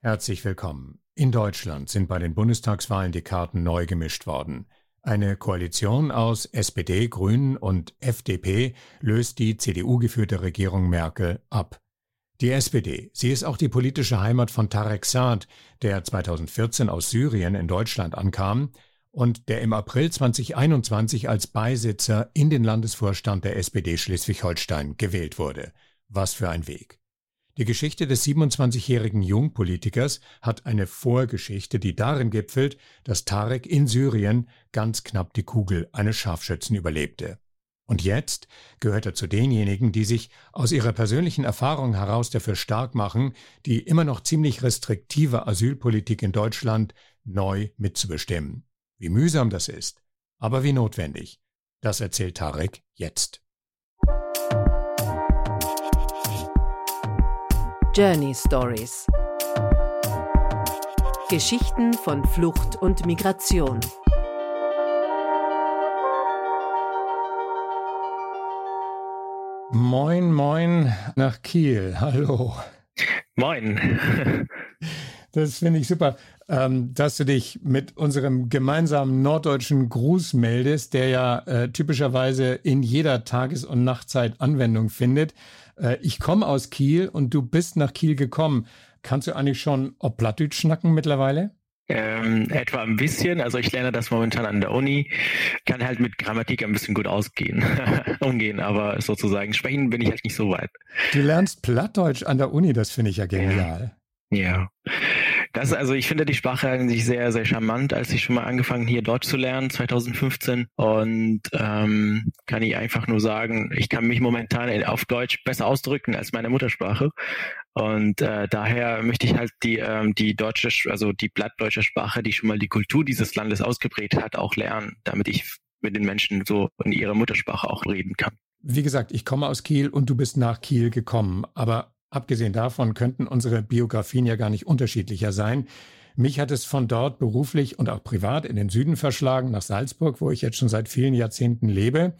Herzlich willkommen. In Deutschland sind bei den Bundestagswahlen die Karten neu gemischt worden. Eine Koalition aus SPD, Grünen und FDP löst die CDU-geführte Regierung Merkel ab. Die SPD, sie ist auch die politische Heimat von Tarek Saad, der 2014 aus Syrien in Deutschland ankam und der im April 2021 als Beisitzer in den Landesvorstand der SPD Schleswig-Holstein gewählt wurde. Was für ein Weg. Die Geschichte des 27-jährigen Jungpolitikers hat eine Vorgeschichte, die darin gipfelt, dass Tarek in Syrien ganz knapp die Kugel eines Scharfschützen überlebte. Und jetzt gehört er zu denjenigen, die sich aus ihrer persönlichen Erfahrung heraus dafür stark machen, die immer noch ziemlich restriktive Asylpolitik in Deutschland neu mitzubestimmen. Wie mühsam das ist, aber wie notwendig. Das erzählt Tarek jetzt. Journey Stories Geschichten von Flucht und Migration. Moin, moin nach Kiel. Hallo. Moin. Das finde ich super, ähm, dass du dich mit unserem gemeinsamen norddeutschen Gruß meldest, der ja äh, typischerweise in jeder Tages- und Nachtzeit Anwendung findet. Äh, ich komme aus Kiel und du bist nach Kiel gekommen. Kannst du eigentlich schon Plattdeutsch schnacken mittlerweile? Ähm, etwa ein bisschen. Also ich lerne das momentan an der Uni, kann halt mit Grammatik ein bisschen gut ausgehen, umgehen, aber sozusagen sprechen bin ich halt nicht so weit. Du lernst Plattdeutsch an der Uni, das finde ich ja genial. Ja. ja. Das, also ich finde die Sprache eigentlich sehr, sehr charmant, als ich schon mal angefangen hier Deutsch zu lernen, 2015. Und ähm, kann ich einfach nur sagen, ich kann mich momentan auf Deutsch besser ausdrücken als meine Muttersprache. Und äh, daher möchte ich halt die, ähm, die deutsche, also die blattdeutsche Sprache, die schon mal die Kultur dieses Landes ausgeprägt hat, auch lernen, damit ich mit den Menschen so in ihrer Muttersprache auch reden kann. Wie gesagt, ich komme aus Kiel und du bist nach Kiel gekommen. Aber Abgesehen davon könnten unsere Biografien ja gar nicht unterschiedlicher sein. Mich hat es von dort beruflich und auch privat in den Süden verschlagen, nach Salzburg, wo ich jetzt schon seit vielen Jahrzehnten lebe.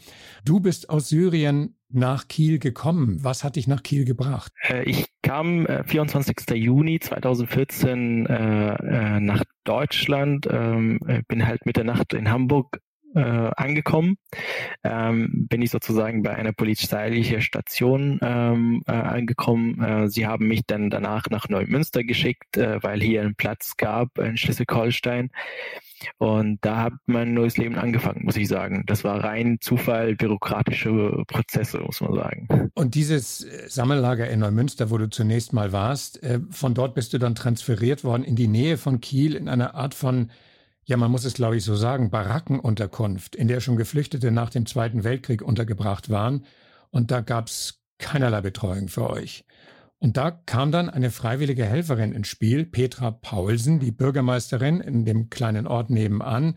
Du bist aus Syrien nach Kiel gekommen. Was hat dich nach Kiel gebracht? Äh, ich kam 24. Äh, Juni 2014 äh, nach Deutschland, ähm, bin halt mit der Nacht in Hamburg äh, angekommen. Ähm, bin ich sozusagen bei einer polizeilichen Station ähm, äh, angekommen. Äh, sie haben mich dann danach nach Neumünster geschickt, äh, weil hier ein Platz gab in Schleswig-Holstein. Und da hat mein neues Leben angefangen, muss ich sagen. Das war rein Zufall, bürokratische Prozesse, muss man sagen. Und dieses äh, Sammellager in Neumünster, wo du zunächst mal warst, äh, von dort bist du dann transferiert worden in die Nähe von Kiel in einer Art von ja, man muss es, glaube ich, so sagen, Barackenunterkunft, in der schon Geflüchtete nach dem Zweiten Weltkrieg untergebracht waren. Und da gab es keinerlei Betreuung für euch. Und da kam dann eine freiwillige Helferin ins Spiel, Petra Paulsen, die Bürgermeisterin in dem kleinen Ort nebenan.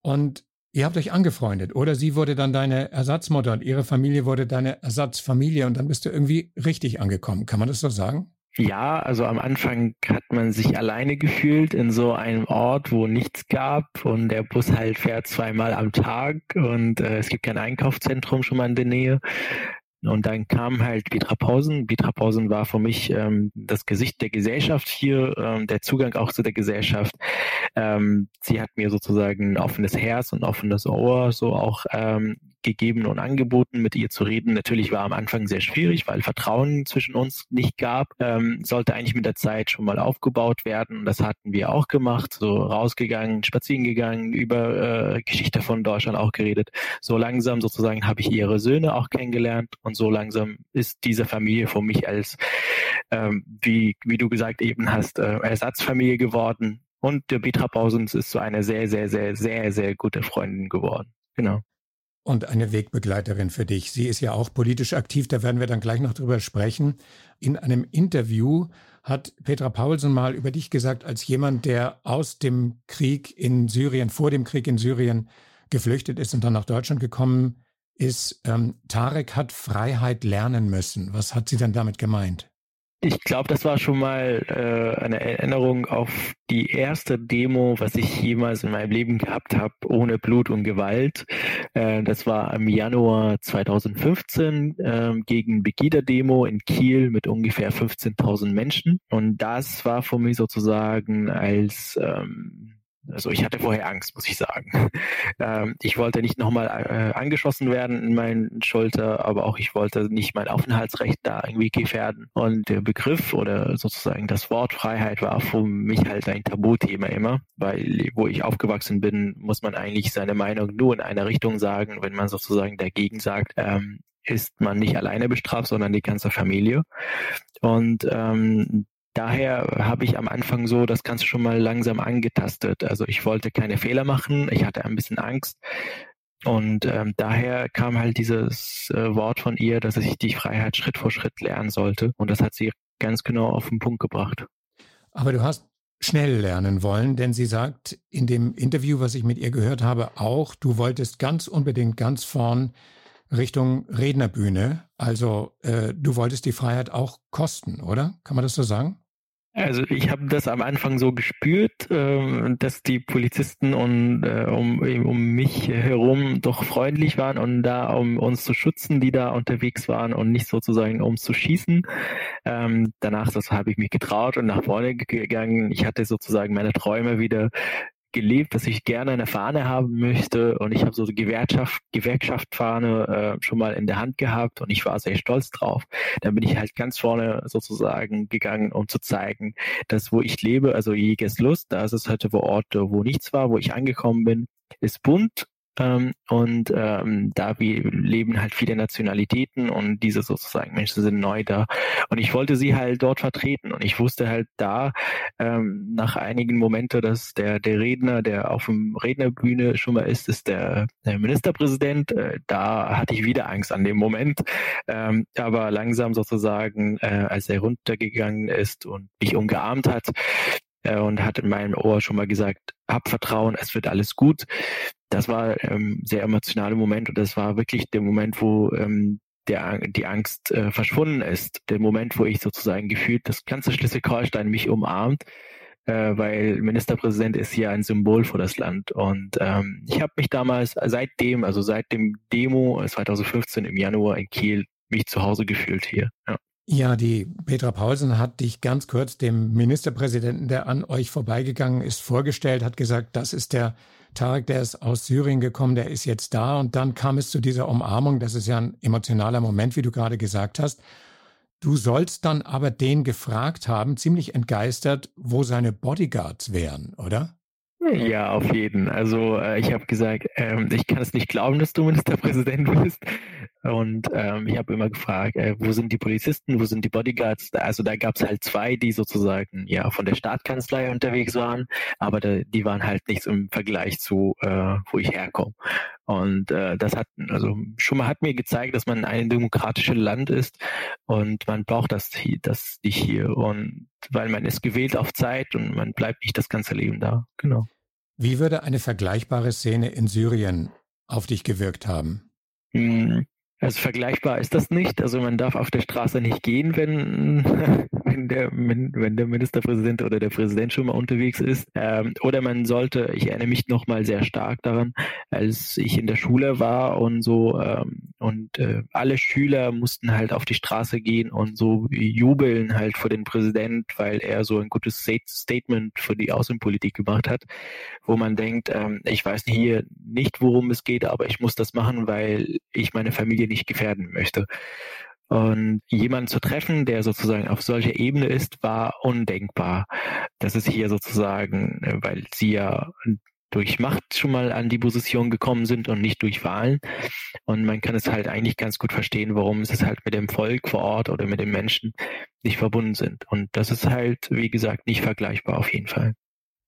Und ihr habt euch angefreundet, oder? Sie wurde dann deine Ersatzmutter und ihre Familie wurde deine Ersatzfamilie und dann bist du irgendwie richtig angekommen. Kann man das so sagen? Ja, also am Anfang hat man sich alleine gefühlt in so einem Ort, wo nichts gab und der Bus halt fährt zweimal am Tag und äh, es gibt kein Einkaufszentrum schon mal in der Nähe. Und dann kam halt Petra Pausen. Petra Pausen war für mich ähm, das Gesicht der Gesellschaft hier, ähm, der Zugang auch zu der Gesellschaft. Ähm, sie hat mir sozusagen ein offenes Herz und offenes Ohr so auch ähm, gegeben und angeboten, mit ihr zu reden. Natürlich war am Anfang sehr schwierig, weil Vertrauen zwischen uns nicht gab. Ähm, sollte eigentlich mit der Zeit schon mal aufgebaut werden. Das hatten wir auch gemacht. So rausgegangen, spazieren gegangen, über äh, Geschichte von Deutschland auch geredet. So langsam sozusagen habe ich ihre Söhne auch kennengelernt und so langsam ist diese Familie für mich als, ähm, wie, wie du gesagt eben hast, äh, Ersatzfamilie geworden. Und der Petra Pausens ist so eine sehr, sehr, sehr, sehr, sehr gute Freundin geworden. Genau und eine Wegbegleiterin für dich. Sie ist ja auch politisch aktiv, da werden wir dann gleich noch drüber sprechen. In einem Interview hat Petra Paulsen mal über dich gesagt, als jemand, der aus dem Krieg in Syrien, vor dem Krieg in Syrien geflüchtet ist und dann nach Deutschland gekommen ist. Ähm, Tarek hat Freiheit lernen müssen. Was hat sie denn damit gemeint? Ich glaube, das war schon mal äh, eine Erinnerung auf die erste Demo, was ich jemals in meinem Leben gehabt habe, ohne Blut und Gewalt. Äh, das war im Januar 2015 äh, gegen Begida-Demo in Kiel mit ungefähr 15.000 Menschen. Und das war für mich sozusagen als ähm, also ich hatte vorher Angst, muss ich sagen. Ähm, ich wollte nicht nochmal äh, angeschossen werden in meinen Schulter, aber auch ich wollte nicht mein Aufenthaltsrecht da irgendwie gefährden. Und der Begriff oder sozusagen das Wort Freiheit war für mich halt ein Tabuthema immer, weil wo ich aufgewachsen bin, muss man eigentlich seine Meinung nur in einer Richtung sagen. Wenn man sozusagen dagegen sagt, ähm, ist man nicht alleine bestraft, sondern die ganze Familie. Und ähm, daher habe ich am Anfang so das Ganze schon mal langsam angetastet. Also ich wollte keine Fehler machen, ich hatte ein bisschen Angst. Und ähm, daher kam halt dieses äh, Wort von ihr, dass ich die Freiheit Schritt vor Schritt lernen sollte. Und das hat sie ganz genau auf den Punkt gebracht. Aber du hast schnell lernen wollen, denn sie sagt in dem Interview, was ich mit ihr gehört habe, auch, du wolltest ganz unbedingt ganz vorn Richtung Rednerbühne. Also äh, du wolltest die Freiheit auch kosten, oder? Kann man das so sagen? Also ich habe das am Anfang so gespürt, äh, dass die Polizisten und äh, um, um mich herum doch freundlich waren und da um uns zu schützen, die da unterwegs waren und nicht sozusagen um zu schießen. Ähm, danach das habe ich mich getraut und nach vorne gegangen. Ich hatte sozusagen meine Träume wieder gelebt, dass ich gerne eine Fahne haben möchte und ich habe so eine Gewerkschaft, Gewerkschaftfahne äh, schon mal in der Hand gehabt und ich war sehr stolz drauf. Dann bin ich halt ganz vorne sozusagen gegangen, um zu zeigen, dass wo ich lebe, also Jägers Lust, da ist es heute wo Orte, wo nichts war, wo ich angekommen bin, ist bunt ähm, und ähm, da wir leben halt viele Nationalitäten und diese sozusagen Menschen sind neu da. Und ich wollte sie halt dort vertreten. Und ich wusste halt da ähm, nach einigen Momente, dass der, der Redner, der auf dem Rednerbühne schon mal ist, ist der, der Ministerpräsident. Äh, da hatte ich wieder Angst an dem Moment. Ähm, aber langsam sozusagen, äh, als er runtergegangen ist und mich umgearmt hat, äh, und hat in meinem Ohr schon mal gesagt, hab Vertrauen, es wird alles gut. Das war ähm, sehr emotionaler Moment und das war wirklich der Moment, wo ähm, der, die Angst äh, verschwunden ist. Der Moment, wo ich sozusagen gefühlt das ganze Schleswig-Holstein mich umarmt, äh, weil Ministerpräsident ist ja ein Symbol für das Land. Und ähm, ich habe mich damals seitdem, also seit dem Demo 2015 im Januar in Kiel, mich zu Hause gefühlt hier. Ja. Ja, die Petra Paulsen hat dich ganz kurz dem Ministerpräsidenten, der an euch vorbeigegangen ist, vorgestellt, hat gesagt, das ist der Tarek, der ist aus Syrien gekommen, der ist jetzt da. Und dann kam es zu dieser Umarmung. Das ist ja ein emotionaler Moment, wie du gerade gesagt hast. Du sollst dann aber den gefragt haben, ziemlich entgeistert, wo seine Bodyguards wären, oder? Ja, auf jeden. Also äh, ich habe gesagt, ähm, ich kann es nicht glauben, dass du Ministerpräsident bist. Und ähm, ich habe immer gefragt, äh, wo sind die Polizisten, wo sind die Bodyguards? Also da gab es halt zwei, die sozusagen ja von der Staatskanzlei unterwegs waren, aber da, die waren halt nichts im Vergleich zu, äh, wo ich herkomme. Und äh, das hat also schon mal hat mir gezeigt, dass man ein demokratisches Land ist und man braucht das, das nicht hier. Und weil man ist gewählt auf Zeit und man bleibt nicht das ganze Leben da. Genau. Wie würde eine vergleichbare Szene in Syrien auf dich gewirkt haben? Hm, also vergleichbar ist das nicht. Also man darf auf der Straße nicht gehen, wenn, wenn, der, wenn der Ministerpräsident oder der Präsident schon mal unterwegs ist. Ähm, oder man sollte, ich erinnere mich noch mal sehr stark daran, als ich in der Schule war und so ähm, und äh, alle Schüler mussten halt auf die Straße gehen und so jubeln halt vor den Präsident, weil er so ein gutes Statement für die Außenpolitik gemacht hat, wo man denkt, ähm, ich weiß hier nicht, worum es geht, aber ich muss das machen, weil ich meine Familie nicht gefährden möchte. Und jemanden zu treffen, der sozusagen auf solcher Ebene ist, war undenkbar. Das ist hier sozusagen, weil sie ja durch Macht schon mal an die Position gekommen sind und nicht durch Wahlen. Und man kann es halt eigentlich ganz gut verstehen, warum es halt mit dem Volk vor Ort oder mit den Menschen nicht verbunden sind. Und das ist halt, wie gesagt, nicht vergleichbar auf jeden Fall.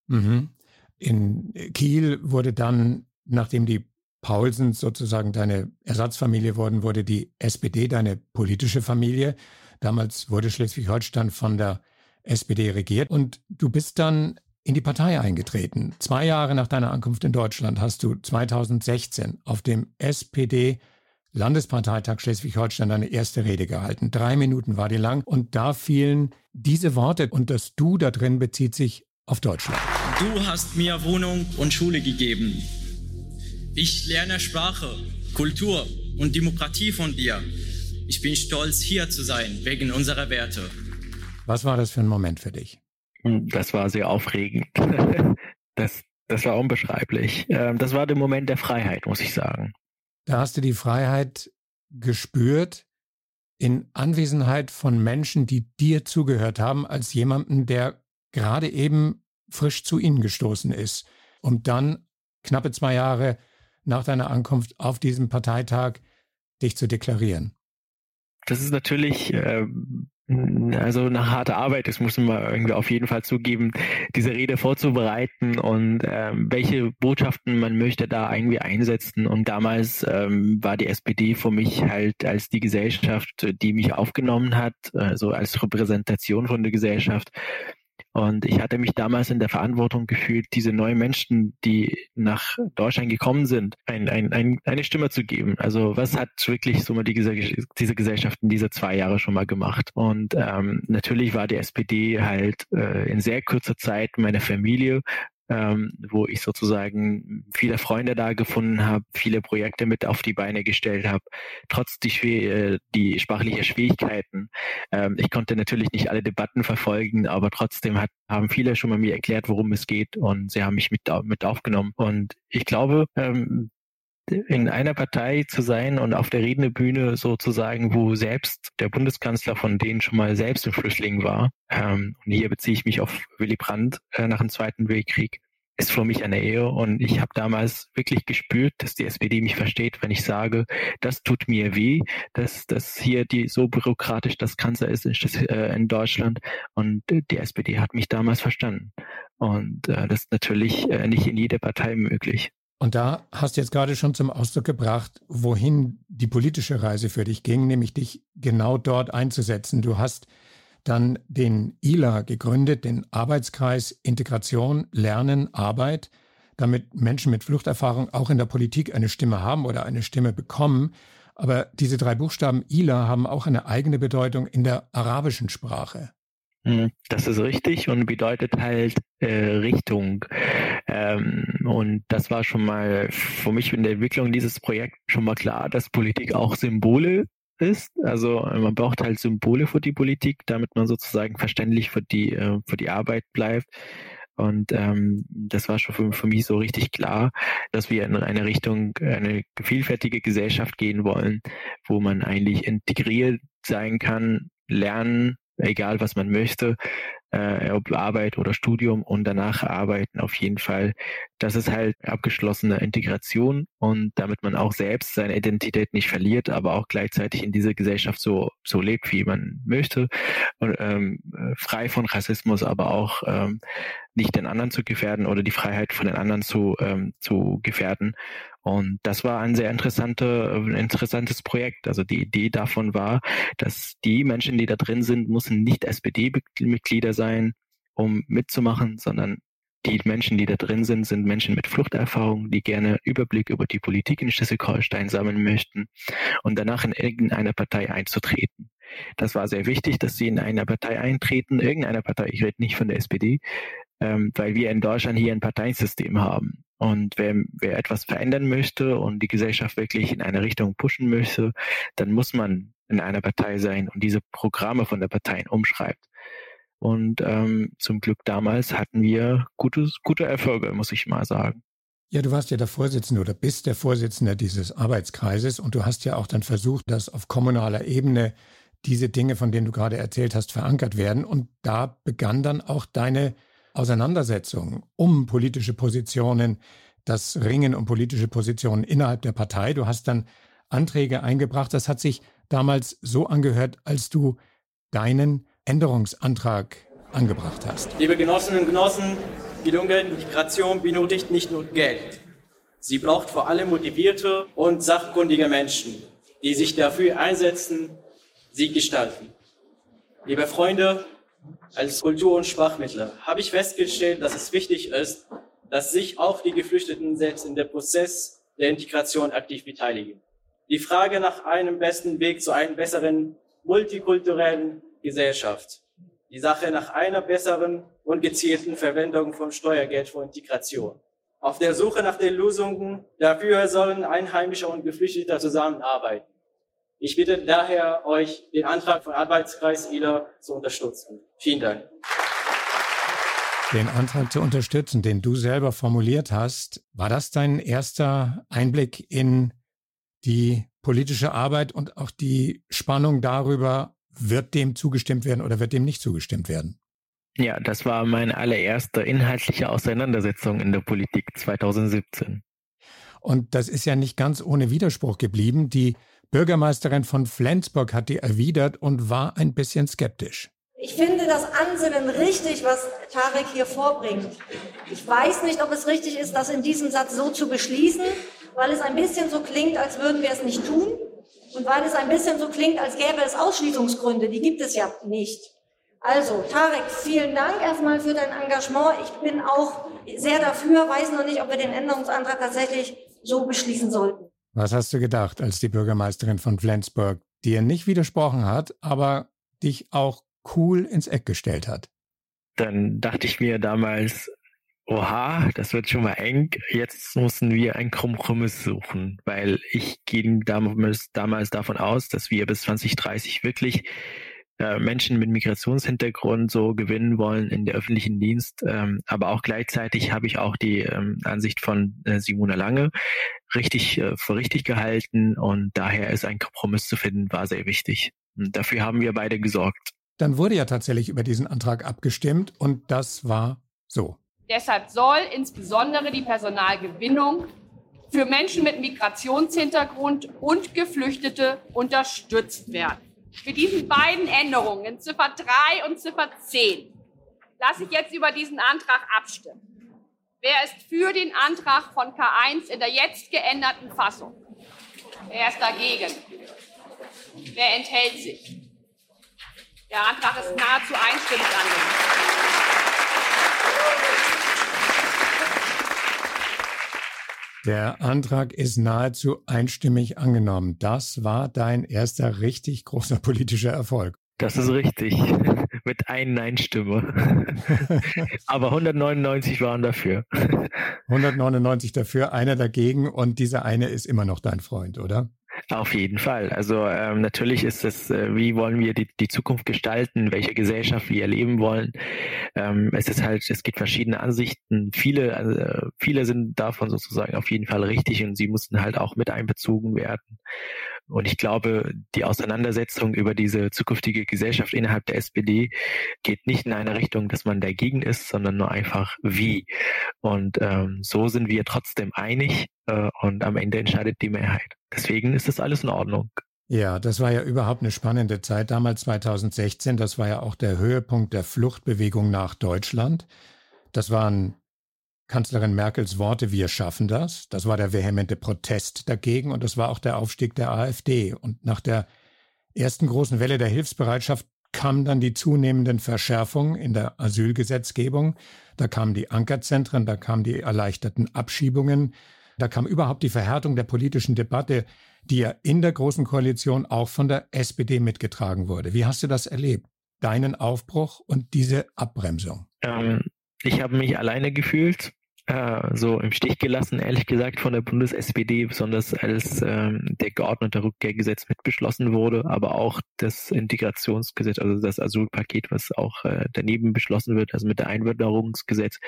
Mhm. In Kiel wurde dann, nachdem die Paulsens sozusagen deine Ersatzfamilie worden, wurde die SPD deine politische Familie. Damals wurde Schleswig-Holstein von der SPD regiert und du bist dann in die Partei eingetreten. Zwei Jahre nach deiner Ankunft in Deutschland hast du 2016 auf dem SPD Landesparteitag Schleswig-Holstein eine erste Rede gehalten. Drei Minuten war die lang und da fielen diese Worte und das Du da drin bezieht sich auf Deutschland. Du hast mir Wohnung und Schule gegeben. Ich lerne Sprache, Kultur und Demokratie von dir. Ich bin stolz, hier zu sein, wegen unserer Werte. Was war das für ein Moment für dich? Das war sehr aufregend. Das, das war unbeschreiblich. Ähm, das war der Moment der Freiheit, muss ich sagen. Da hast du die Freiheit gespürt in Anwesenheit von Menschen, die dir zugehört haben, als jemanden, der gerade eben frisch zu ihnen gestoßen ist, um dann knappe zwei Jahre nach deiner Ankunft auf diesem Parteitag dich zu deklarieren? Das ist natürlich äh, also eine harte Arbeit, das muss man irgendwie auf jeden Fall zugeben, diese Rede vorzubereiten und ähm, welche Botschaften man möchte da irgendwie einsetzen. Und damals ähm, war die SPD für mich halt als die Gesellschaft, die mich aufgenommen hat, also als Repräsentation von der Gesellschaft und ich hatte mich damals in der Verantwortung gefühlt, diese neuen Menschen, die nach Deutschland gekommen sind, ein, ein, ein, eine Stimme zu geben. Also was hat wirklich so mal die, diese Gesellschaft in diese zwei Jahre schon mal gemacht? Und ähm, natürlich war die SPD halt äh, in sehr kurzer Zeit meine Familie ähm, wo ich sozusagen viele Freunde da gefunden habe, viele Projekte mit auf die Beine gestellt habe, trotz die, äh, die sprachliche Schwierigkeiten. Ähm, ich konnte natürlich nicht alle Debatten verfolgen, aber trotzdem hat, haben viele schon mal mir erklärt, worum es geht und sie haben mich mit, mit aufgenommen. Und ich glaube, ähm, in einer Partei zu sein und auf der Rednerbühne sozusagen, wo selbst der Bundeskanzler von denen schon mal selbst ein Flüchtling war, ähm, und hier beziehe ich mich auf Willy Brandt äh, nach dem Zweiten Weltkrieg, ist für mich eine Ehe und ich habe damals wirklich gespürt, dass die SPD mich versteht, wenn ich sage, das tut mir weh, dass das hier die so bürokratisch das Kanzler ist in, äh, in Deutschland. Und die SPD hat mich damals verstanden. Und äh, das ist natürlich äh, nicht in jeder Partei möglich. Und da hast du jetzt gerade schon zum Ausdruck gebracht, wohin die politische Reise für dich ging, nämlich dich genau dort einzusetzen. Du hast dann den ILA gegründet, den Arbeitskreis Integration, Lernen, Arbeit, damit Menschen mit Fluchterfahrung auch in der Politik eine Stimme haben oder eine Stimme bekommen. Aber diese drei Buchstaben ILA haben auch eine eigene Bedeutung in der arabischen Sprache. Hm, das ist richtig und bedeutet halt äh, Richtung. Ähm, und das war schon mal für mich in der Entwicklung dieses Projekts schon mal klar, dass Politik auch Symbole ist. Also man braucht halt Symbole für die Politik, damit man sozusagen verständlich für die, äh, für die Arbeit bleibt. Und ähm, das war schon für, für mich so richtig klar, dass wir in eine Richtung, eine vielfältige Gesellschaft gehen wollen, wo man eigentlich integriert sein kann, lernen, egal was man möchte, äh, ob Arbeit oder Studium und danach arbeiten auf jeden Fall. Das ist halt abgeschlossene Integration und damit man auch selbst seine Identität nicht verliert, aber auch gleichzeitig in dieser Gesellschaft so, so lebt, wie man möchte. Und, ähm, frei von Rassismus, aber auch ähm, nicht den anderen zu gefährden oder die Freiheit von den anderen zu, ähm, zu gefährden. Und das war ein sehr interessante, äh, interessantes Projekt. Also die Idee davon war, dass die Menschen, die da drin sind, müssen nicht SPD-Mitglieder sein, um mitzumachen, sondern die Menschen, die da drin sind, sind Menschen mit Fluchterfahrung, die gerne Überblick über die Politik in Schleswig-Holstein sammeln möchten und danach in irgendeine Partei einzutreten. Das war sehr wichtig, dass sie in eine Partei eintreten, irgendeine Partei, ich rede nicht von der SPD, ähm, weil wir in Deutschland hier ein Parteiensystem haben. Und wer, wer etwas verändern möchte und die Gesellschaft wirklich in eine Richtung pushen möchte, dann muss man in einer Partei sein und diese Programme von der Partei umschreibt. Und ähm, zum Glück damals hatten wir gutes, gute Erfolge, muss ich mal sagen. Ja, du warst ja der Vorsitzende oder bist der Vorsitzende dieses Arbeitskreises und du hast ja auch dann versucht, dass auf kommunaler Ebene diese Dinge, von denen du gerade erzählt hast, verankert werden. Und da begann dann auch deine Auseinandersetzung um politische Positionen, das Ringen um politische Positionen innerhalb der Partei. Du hast dann Anträge eingebracht. Das hat sich damals so angehört, als du deinen Änderungsantrag angebracht hast. Liebe Genossinnen und Genossen, gelungen Migration benötigt nicht nur Geld. Sie braucht vor allem motivierte und sachkundige Menschen, die sich dafür einsetzen, sie gestalten. Liebe Freunde, als Kultur- und Sprachmittler habe ich festgestellt, dass es wichtig ist, dass sich auch die Geflüchteten selbst in der Prozess der Integration aktiv beteiligen. Die Frage nach einem besten Weg zu einer besseren multikulturellen Gesellschaft. Die Sache nach einer besseren und gezielten Verwendung von Steuergeld für Integration. Auf der Suche nach den Lösungen dafür sollen Einheimische und Geflüchtete zusammenarbeiten. Ich bitte daher, euch den Antrag von Arbeitskreis ILA zu unterstützen. Vielen Dank. Den Antrag zu unterstützen, den du selber formuliert hast, war das dein erster Einblick in die politische Arbeit und auch die Spannung darüber, wird dem zugestimmt werden oder wird dem nicht zugestimmt werden? Ja, das war meine allererste inhaltliche Auseinandersetzung in der Politik 2017. Und das ist ja nicht ganz ohne Widerspruch geblieben. Die Bürgermeisterin von Flensburg hat die erwidert und war ein bisschen skeptisch. Ich finde das Ansinnen richtig, was Tarek hier vorbringt. Ich weiß nicht, ob es richtig ist, das in diesem Satz so zu beschließen, weil es ein bisschen so klingt, als würden wir es nicht tun und weil es ein bisschen so klingt, als gäbe es Ausschließungsgründe. Die gibt es ja nicht. Also, Tarek, vielen Dank erstmal für dein Engagement. Ich bin auch sehr dafür, weiß noch nicht, ob wir den Änderungsantrag tatsächlich so beschließen sollten. Was hast du gedacht, als die Bürgermeisterin von Flensburg dir nicht widersprochen hat, aber dich auch cool ins Eck gestellt hat? Dann dachte ich mir damals, oha, das wird schon mal eng. Jetzt müssen wir einen Kompromiss suchen, weil ich ging damals, damals davon aus, dass wir bis 2030 wirklich äh, Menschen mit Migrationshintergrund so gewinnen wollen in der öffentlichen Dienst. Ähm, aber auch gleichzeitig habe ich auch die ähm, Ansicht von äh, Simona Lange richtig äh, für richtig gehalten und daher ist ein Kompromiss zu finden, war sehr wichtig. Und dafür haben wir beide gesorgt. Dann wurde ja tatsächlich über diesen Antrag abgestimmt und das war so. Deshalb soll insbesondere die Personalgewinnung für Menschen mit Migrationshintergrund und Geflüchtete unterstützt werden. Mit diesen beiden Änderungen in Ziffer 3 und Ziffer 10 lasse ich jetzt über diesen Antrag abstimmen. Wer ist für den Antrag von K1 in der jetzt geänderten Fassung? Wer ist dagegen? Wer enthält sich? Der Antrag ist nahezu einstimmig angenommen. Der Antrag ist nahezu einstimmig angenommen. Das war dein erster richtig großer politischer Erfolg. Das ist richtig. Mit einer Nein-Stimme. Aber 199 waren dafür. 199 dafür, einer dagegen und dieser eine ist immer noch dein Freund, oder? Auf jeden Fall. Also ähm, natürlich ist es, äh, wie wollen wir die, die Zukunft gestalten, welche Gesellschaft wir erleben wollen. Ähm, es ist halt, es gibt verschiedene Ansichten. Viele, äh, viele sind davon sozusagen auf jeden Fall richtig und sie mussten halt auch mit einbezogen werden. Und ich glaube, die Auseinandersetzung über diese zukünftige Gesellschaft innerhalb der SPD geht nicht in eine Richtung, dass man dagegen ist, sondern nur einfach wie. Und ähm, so sind wir trotzdem einig äh, und am Ende entscheidet die Mehrheit. Deswegen ist das alles in Ordnung. Ja, das war ja überhaupt eine spannende Zeit damals 2016. Das war ja auch der Höhepunkt der Fluchtbewegung nach Deutschland. Das waren Kanzlerin Merkels Worte, wir schaffen das. Das war der vehemente Protest dagegen und das war auch der Aufstieg der AfD. Und nach der ersten großen Welle der Hilfsbereitschaft kamen dann die zunehmenden Verschärfungen in der Asylgesetzgebung. Da kamen die Ankerzentren, da kamen die erleichterten Abschiebungen, da kam überhaupt die Verhärtung der politischen Debatte, die ja in der Großen Koalition auch von der SPD mitgetragen wurde. Wie hast du das erlebt? Deinen Aufbruch und diese Abbremsung? Ähm, ich habe mich alleine gefühlt, äh, so im Stich gelassen, ehrlich gesagt, von der Bundes-SPD, besonders als ähm, der geordnete Rückkehrgesetz mitbeschlossen wurde, aber auch das Integrationsgesetz, also das Asylpaket, was auch äh, daneben beschlossen wird, also mit der Einwanderungsgesetz,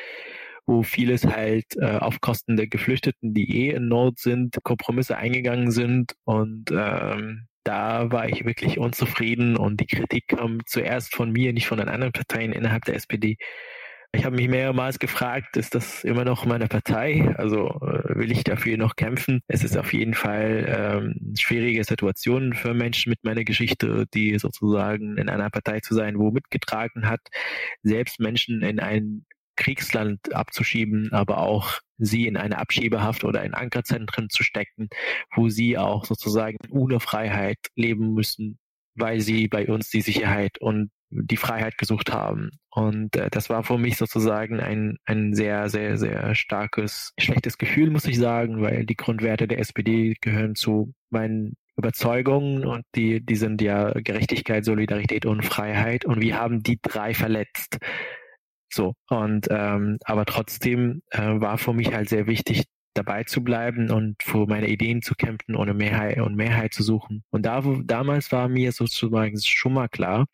wo vieles halt äh, auf Kosten der Geflüchteten, die eh in Not sind, Kompromisse eingegangen sind und ähm, da war ich wirklich unzufrieden und die Kritik kam zuerst von mir, nicht von den anderen Parteien innerhalb der SPD. Ich habe mich mehrmals gefragt, ist das immer noch meine Partei? Also äh, will ich dafür noch kämpfen? Es ist auf jeden Fall ähm, schwierige Situation für Menschen mit meiner Geschichte, die sozusagen in einer Partei zu sein, wo mitgetragen hat, selbst Menschen in ein Kriegsland abzuschieben, aber auch sie in eine Abschiebehaft oder in Ankerzentren zu stecken, wo sie auch sozusagen ohne Freiheit leben müssen, weil sie bei uns die Sicherheit und die Freiheit gesucht haben. Und äh, das war für mich sozusagen ein, ein sehr, sehr, sehr starkes, schlechtes Gefühl, muss ich sagen, weil die Grundwerte der SPD gehören zu meinen Überzeugungen und die, die sind ja Gerechtigkeit, Solidarität und Freiheit. Und wir haben die drei verletzt. So. Und ähm, aber trotzdem äh, war für mich halt sehr wichtig, dabei zu bleiben und für meine Ideen zu kämpfen und Mehrheit und Mehrheit zu suchen. Und da, wo, damals war mir sozusagen schon mal klar,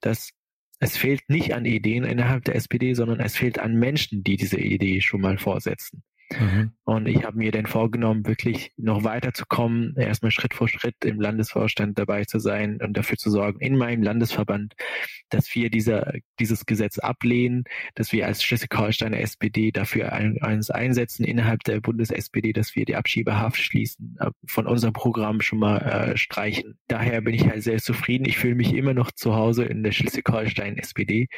dass es fehlt nicht an Ideen innerhalb der SPD, sondern es fehlt an Menschen, die diese Idee schon mal vorsetzen. Mhm. Und ich habe mir dann vorgenommen, wirklich noch weiterzukommen, erstmal Schritt vor Schritt im Landesvorstand dabei zu sein und dafür zu sorgen, in meinem Landesverband, dass wir dieser, dieses Gesetz ablehnen, dass wir als Schleswig-Holsteiner SPD dafür ein, eins einsetzen innerhalb der Bundes-SPD, dass wir die Abschiebehaft schließen, von unserem Programm schon mal äh, streichen. Daher bin ich halt sehr zufrieden. Ich fühle mich immer noch zu Hause in der Schleswig-Holstein SPD.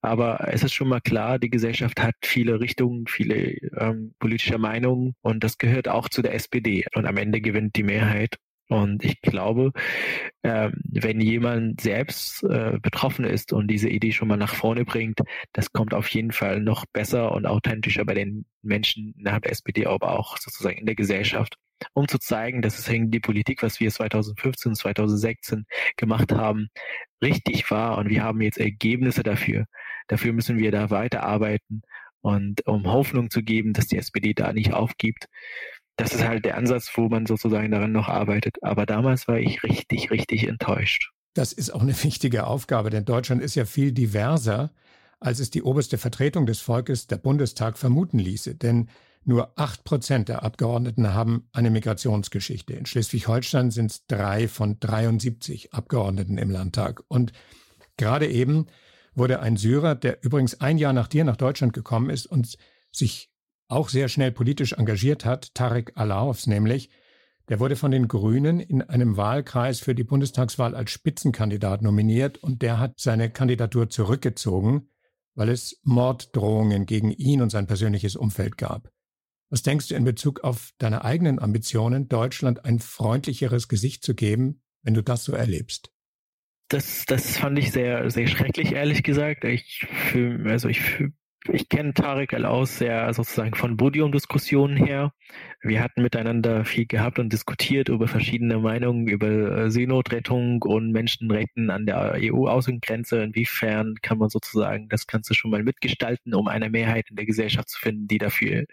Aber es ist schon mal klar, die Gesellschaft hat viele Richtungen, viele ähm, politische Meinungen und das gehört auch zu der SPD. Und am Ende gewinnt die Mehrheit. Und ich glaube, äh, wenn jemand selbst äh, betroffen ist und diese Idee schon mal nach vorne bringt, das kommt auf jeden Fall noch besser und authentischer bei den Menschen innerhalb der SPD, aber auch sozusagen in der Gesellschaft, um zu zeigen, dass es die Politik, was wir 2015, 2016 gemacht haben, richtig war und wir haben jetzt Ergebnisse dafür. Dafür müssen wir da weiterarbeiten und um Hoffnung zu geben, dass die SPD da nicht aufgibt das ist halt der Ansatz, wo man sozusagen daran noch arbeitet. Aber damals war ich richtig, richtig enttäuscht. Das ist auch eine wichtige Aufgabe, denn Deutschland ist ja viel diverser, als es die oberste Vertretung des Volkes, der Bundestag, vermuten ließe. Denn nur acht Prozent der Abgeordneten haben eine Migrationsgeschichte. In Schleswig-Holstein sind es drei von 73 Abgeordneten im Landtag. Und gerade eben wurde ein Syrer, der übrigens ein Jahr nach dir nach Deutschland gekommen ist und sich auch sehr schnell politisch engagiert hat, Tarek Alaufs nämlich, der wurde von den Grünen in einem Wahlkreis für die Bundestagswahl als Spitzenkandidat nominiert und der hat seine Kandidatur zurückgezogen, weil es Morddrohungen gegen ihn und sein persönliches Umfeld gab. Was denkst du in Bezug auf deine eigenen Ambitionen, Deutschland ein freundlicheres Gesicht zu geben, wenn du das so erlebst? Das, das fand ich sehr, sehr schrecklich, ehrlich gesagt. Ich fühl, also ich fühl, ich kenne Tarek aus sehr sozusagen von Podiumdiskussionen her. Wir hatten miteinander viel gehabt und diskutiert über verschiedene Meinungen über äh, Seenotrettung und Menschenrechten an der EU-Außengrenze. Inwiefern kann man sozusagen das Ganze schon mal mitgestalten, um eine Mehrheit in der Gesellschaft zu finden, die dafür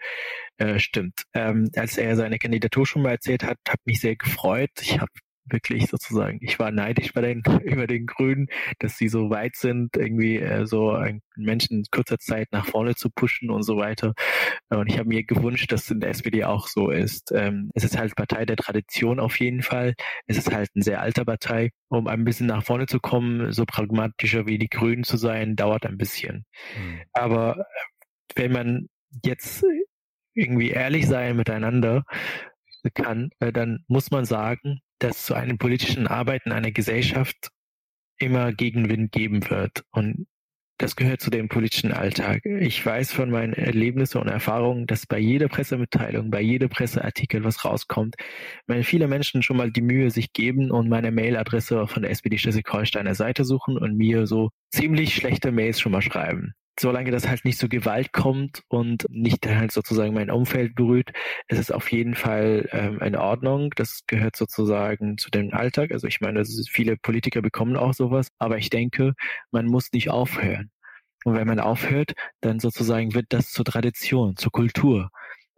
äh, stimmt. Ähm, als er seine Kandidatur schon mal erzählt hat, hat mich sehr gefreut. Ich habe wirklich sozusagen, ich war neidisch bei den, über den Grünen, dass sie so weit sind, irgendwie äh, so einen Menschen in kurzer Zeit nach vorne zu pushen und so weiter. Und ich habe mir gewünscht, dass es in der SPD auch so ist. Ähm, es ist halt Partei der Tradition auf jeden Fall. Es ist halt eine sehr alte Partei. Um ein bisschen nach vorne zu kommen, so pragmatischer wie die Grünen zu sein, dauert ein bisschen. Mhm. Aber wenn man jetzt irgendwie ehrlich sein miteinander kann, äh, dann muss man sagen, dass zu einem politischen Arbeiten einer Gesellschaft immer Gegenwind geben wird. Und das gehört zu dem politischen Alltag. Ich weiß von meinen Erlebnissen und Erfahrungen, dass bei jeder Pressemitteilung, bei jedem Presseartikel, was rauskommt, wenn viele Menschen schon mal die Mühe sich geben und meine Mailadresse von der SPD Schleswig-Holsteiner Seite suchen und mir so ziemlich schlechte Mails schon mal schreiben solange das halt nicht zu Gewalt kommt und nicht halt sozusagen mein Umfeld berührt, ist es auf jeden Fall ähm, in Ordnung. Das gehört sozusagen zu dem Alltag. Also ich meine, viele Politiker bekommen auch sowas, aber ich denke, man muss nicht aufhören. Und wenn man aufhört, dann sozusagen wird das zur Tradition, zur Kultur.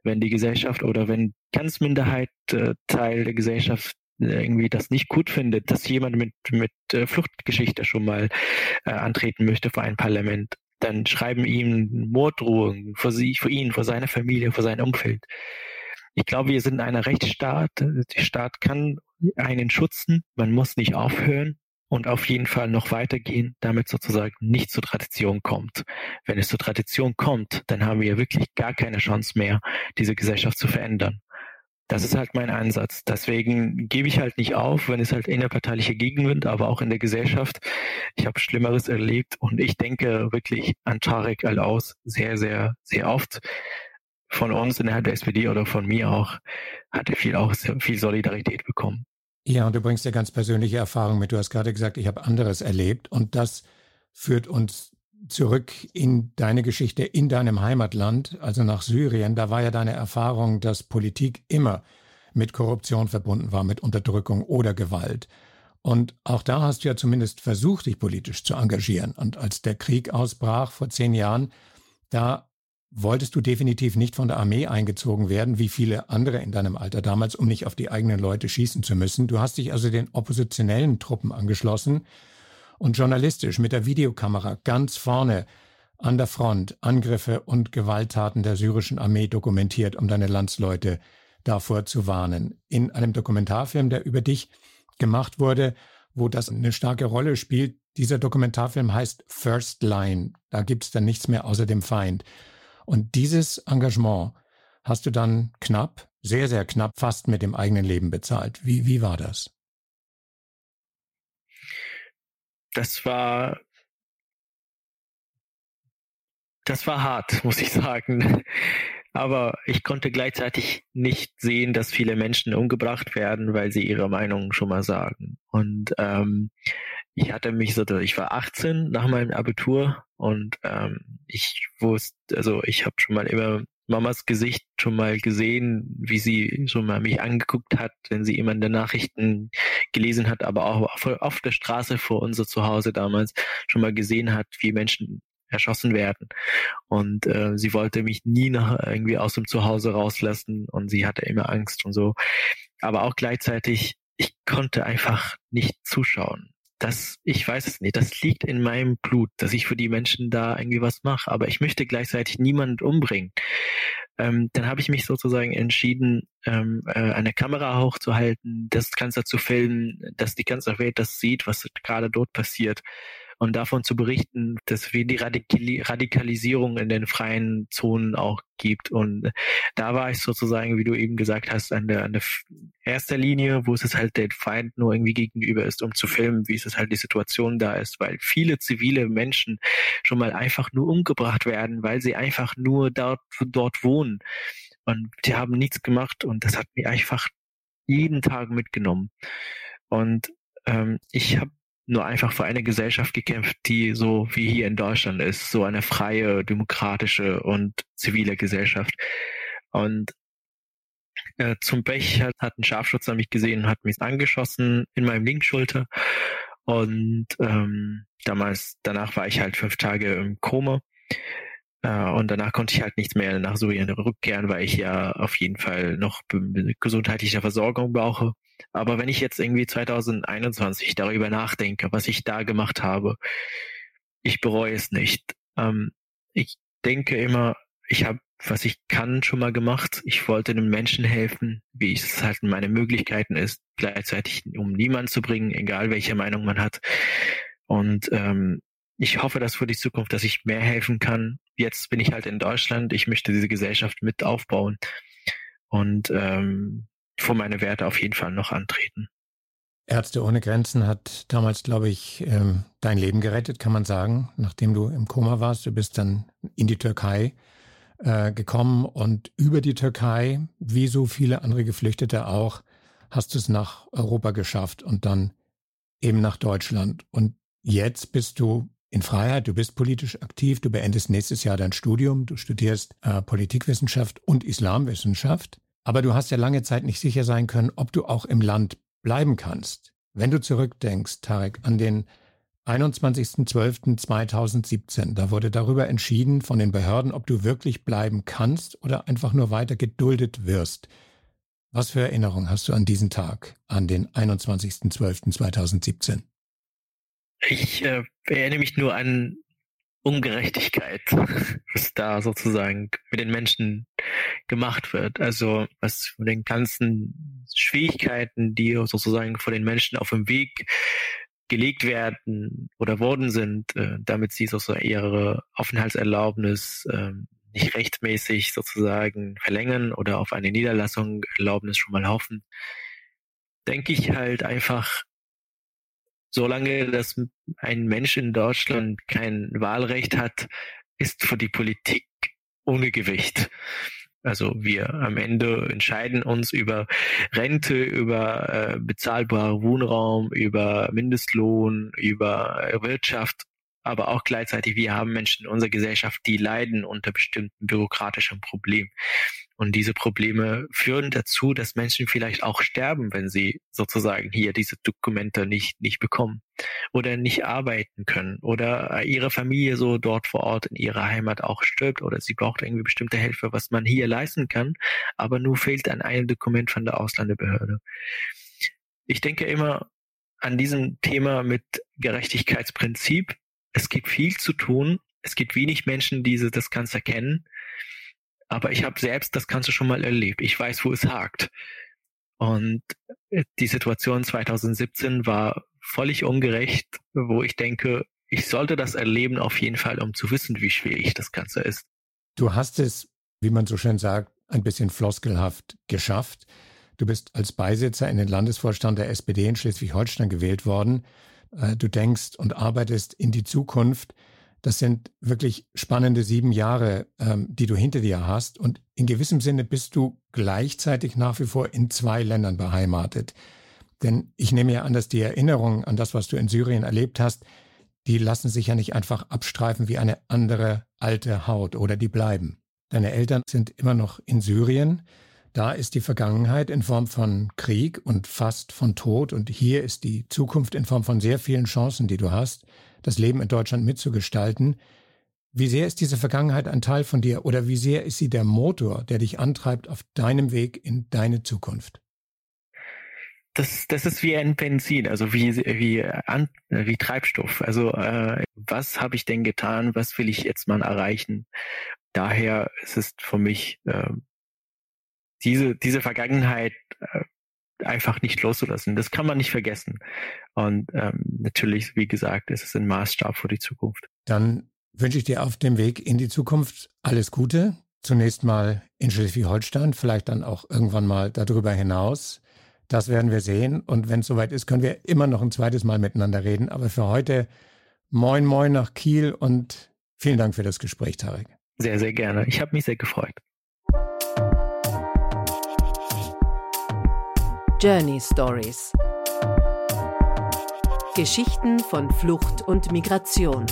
Wenn die Gesellschaft oder wenn ganz Minderheit äh, Teil der Gesellschaft äh, irgendwie das nicht gut findet, dass jemand mit, mit äh, Fluchtgeschichte schon mal äh, antreten möchte vor ein Parlament, dann schreiben ihm Morddrohungen vor sie, vor ihn, vor seiner Familie, vor seinem Umfeld. Ich glaube, wir sind in einer Rechtsstaat. Der Staat kann einen schützen. Man muss nicht aufhören und auf jeden Fall noch weitergehen, damit sozusagen nicht zur Tradition kommt. Wenn es zur Tradition kommt, dann haben wir wirklich gar keine Chance mehr, diese Gesellschaft zu verändern. Das ist halt mein Ansatz. Deswegen gebe ich halt nicht auf, wenn es halt innerparteiliche Gegenwind, aber auch in der Gesellschaft. Ich habe Schlimmeres erlebt und ich denke wirklich an Tarek Al-Aus sehr, sehr, sehr oft. Von uns innerhalb der SPD oder von mir auch hat er viel auch viel Solidarität bekommen. Ja, und du bringst ja ganz persönliche Erfahrungen mit. Du hast gerade gesagt, ich habe anderes erlebt und das führt uns zurück in deine Geschichte in deinem Heimatland, also nach Syrien. Da war ja deine Erfahrung, dass Politik immer mit Korruption verbunden war, mit Unterdrückung oder Gewalt. Und auch da hast du ja zumindest versucht, dich politisch zu engagieren. Und als der Krieg ausbrach vor zehn Jahren, da wolltest du definitiv nicht von der Armee eingezogen werden, wie viele andere in deinem Alter damals, um nicht auf die eigenen Leute schießen zu müssen. Du hast dich also den oppositionellen Truppen angeschlossen und journalistisch mit der Videokamera ganz vorne an der Front Angriffe und Gewalttaten der syrischen Armee dokumentiert, um deine Landsleute davor zu warnen. In einem Dokumentarfilm, der über dich gemacht wurde, wo das eine starke Rolle spielt. Dieser Dokumentarfilm heißt First Line. Da gibt es dann nichts mehr außer dem Feind. Und dieses Engagement hast du dann knapp, sehr, sehr knapp, fast mit dem eigenen Leben bezahlt. Wie, wie war das? Das war das war hart, muss ich sagen. Aber ich konnte gleichzeitig nicht sehen, dass viele Menschen umgebracht werden, weil sie ihre Meinung schon mal sagen. Und ähm, ich hatte mich so, ich war 18 nach meinem Abitur und ähm, ich wusste, also ich habe schon mal immer Mamas Gesicht schon mal gesehen, wie sie schon mal mich angeguckt hat, wenn sie immer in den Nachrichten gelesen hat, aber auch auf, auf der Straße vor unser Zuhause damals schon mal gesehen hat, wie Menschen erschossen werden. Und äh, sie wollte mich nie nach irgendwie aus dem Zuhause rauslassen und sie hatte immer Angst und so. Aber auch gleichzeitig, ich konnte einfach nicht zuschauen. Das, ich weiß es nicht, das liegt in meinem Blut, dass ich für die Menschen da irgendwie was mache, aber ich möchte gleichzeitig niemand umbringen. Ähm, dann habe ich mich sozusagen entschieden, ähm, äh, eine Kamera hochzuhalten, das Ganze zu filmen, dass die ganze Welt das sieht, was gerade dort passiert und davon zu berichten, dass wir die Radikali Radikalisierung in den freien Zonen auch gibt. Und da war ich sozusagen, wie du eben gesagt hast, an der, an der erster Linie, wo es halt der Feind nur irgendwie gegenüber ist, um zu filmen, wie es halt die Situation da ist, weil viele zivile Menschen schon mal einfach nur umgebracht werden, weil sie einfach nur dort, dort wohnen. Und die haben nichts gemacht und das hat mich einfach jeden Tag mitgenommen. Und ähm, ich habe nur einfach für eine Gesellschaft gekämpft, die so wie hier in Deutschland ist, so eine freie, demokratische und zivile Gesellschaft. Und äh, zum Pech hat, hat ein Scharfschützer mich gesehen und hat mich angeschossen in meinem Linkschulter. Und ähm, damals, danach war ich halt fünf Tage im Koma. Äh, und danach konnte ich halt nichts mehr nach Syrien rückkehren, weil ich ja auf jeden Fall noch gesundheitliche Versorgung brauche. Aber wenn ich jetzt irgendwie 2021 darüber nachdenke, was ich da gemacht habe, ich bereue es nicht. Ähm, ich denke immer, ich habe, was ich kann, schon mal gemacht. Ich wollte den Menschen helfen, wie es halt in meinen Möglichkeiten ist, gleichzeitig um niemanden zu bringen, egal welche Meinung man hat. Und ähm, ich hoffe, dass für die Zukunft, dass ich mehr helfen kann. Jetzt bin ich halt in Deutschland. Ich möchte diese Gesellschaft mit aufbauen. Und ähm, vor meine Werte auf jeden Fall noch antreten. Ärzte ohne Grenzen hat damals, glaube ich, ähm, dein Leben gerettet, kann man sagen, nachdem du im Koma warst. Du bist dann in die Türkei äh, gekommen und über die Türkei, wie so viele andere Geflüchtete auch, hast du es nach Europa geschafft und dann eben nach Deutschland. Und jetzt bist du in Freiheit, du bist politisch aktiv, du beendest nächstes Jahr dein Studium, du studierst äh, Politikwissenschaft und Islamwissenschaft. Aber du hast ja lange Zeit nicht sicher sein können, ob du auch im Land bleiben kannst. Wenn du zurückdenkst, Tarek, an den 21.12.2017, da wurde darüber entschieden von den Behörden, ob du wirklich bleiben kannst oder einfach nur weiter geduldet wirst. Was für Erinnerung hast du an diesen Tag, an den 21.12.2017? Ich äh, erinnere mich nur an Ungerechtigkeit, was da sozusagen mit den Menschen gemacht wird. Also was von den ganzen Schwierigkeiten, die sozusagen vor den Menschen auf dem Weg gelegt werden oder worden sind, äh, damit sie sozusagen ihre Aufenthaltserlaubnis äh, nicht rechtmäßig sozusagen verlängern oder auf eine Niederlassung Erlaubnis schon mal hoffen, denke ich halt einfach, solange dass ein Mensch in Deutschland kein Wahlrecht hat, ist für die Politik ohne Gewicht. Also wir am Ende entscheiden uns über Rente, über äh, bezahlbaren Wohnraum, über Mindestlohn, über Wirtschaft aber auch gleichzeitig, wir haben Menschen in unserer Gesellschaft, die leiden unter bestimmten bürokratischen Problemen. Und diese Probleme führen dazu, dass Menschen vielleicht auch sterben, wenn sie sozusagen hier diese Dokumente nicht, nicht bekommen oder nicht arbeiten können oder ihre Familie so dort vor Ort in ihrer Heimat auch stirbt oder sie braucht irgendwie bestimmte Hilfe, was man hier leisten kann, aber nur fehlt an einem Dokument von der Ausländerbehörde. Ich denke immer an diesem Thema mit Gerechtigkeitsprinzip. Es gibt viel zu tun. Es gibt wenig Menschen, die das Ganze kennen. Aber ich habe selbst das Ganze schon mal erlebt. Ich weiß, wo es hakt. Und äh, die Situation 2017 war völlig ungerecht, wo ich denke, ich sollte das erleben auf jeden Fall, um zu wissen, wie schwierig das Ganze ist. Du hast es, wie man so schön sagt, ein bisschen floskelhaft geschafft. Du bist als Beisitzer in den Landesvorstand der SPD in Schleswig-Holstein gewählt worden. Äh, du denkst und arbeitest in die Zukunft. Das sind wirklich spannende sieben Jahre, ähm, die du hinter dir hast. Und in gewissem Sinne bist du gleichzeitig nach wie vor in zwei Ländern beheimatet. Denn ich nehme ja an, dass die Erinnerungen an das, was du in Syrien erlebt hast, die lassen sich ja nicht einfach abstreifen wie eine andere alte Haut oder die bleiben. Deine Eltern sind immer noch in Syrien. Da ist die Vergangenheit in Form von Krieg und fast von Tod und hier ist die Zukunft in Form von sehr vielen Chancen, die du hast das Leben in Deutschland mitzugestalten. Wie sehr ist diese Vergangenheit ein Teil von dir oder wie sehr ist sie der Motor, der dich antreibt auf deinem Weg in deine Zukunft? Das, das ist wie ein Benzin, also wie, wie, wie Treibstoff. Also äh, was habe ich denn getan? Was will ich jetzt mal erreichen? Daher ist es für mich äh, diese, diese Vergangenheit äh, einfach nicht loszulassen. Das kann man nicht vergessen. Und ähm, natürlich, wie gesagt, ist es ein Maßstab für die Zukunft. Dann wünsche ich dir auf dem Weg in die Zukunft alles Gute. Zunächst mal in Schleswig-Holstein, vielleicht dann auch irgendwann mal darüber hinaus. Das werden wir sehen. Und wenn es soweit ist, können wir immer noch ein zweites Mal miteinander reden. Aber für heute moin moin nach Kiel und vielen Dank für das Gespräch, Tarek. Sehr, sehr gerne. Ich habe mich sehr gefreut. Journey Stories. Geschichten von Flucht und Migration.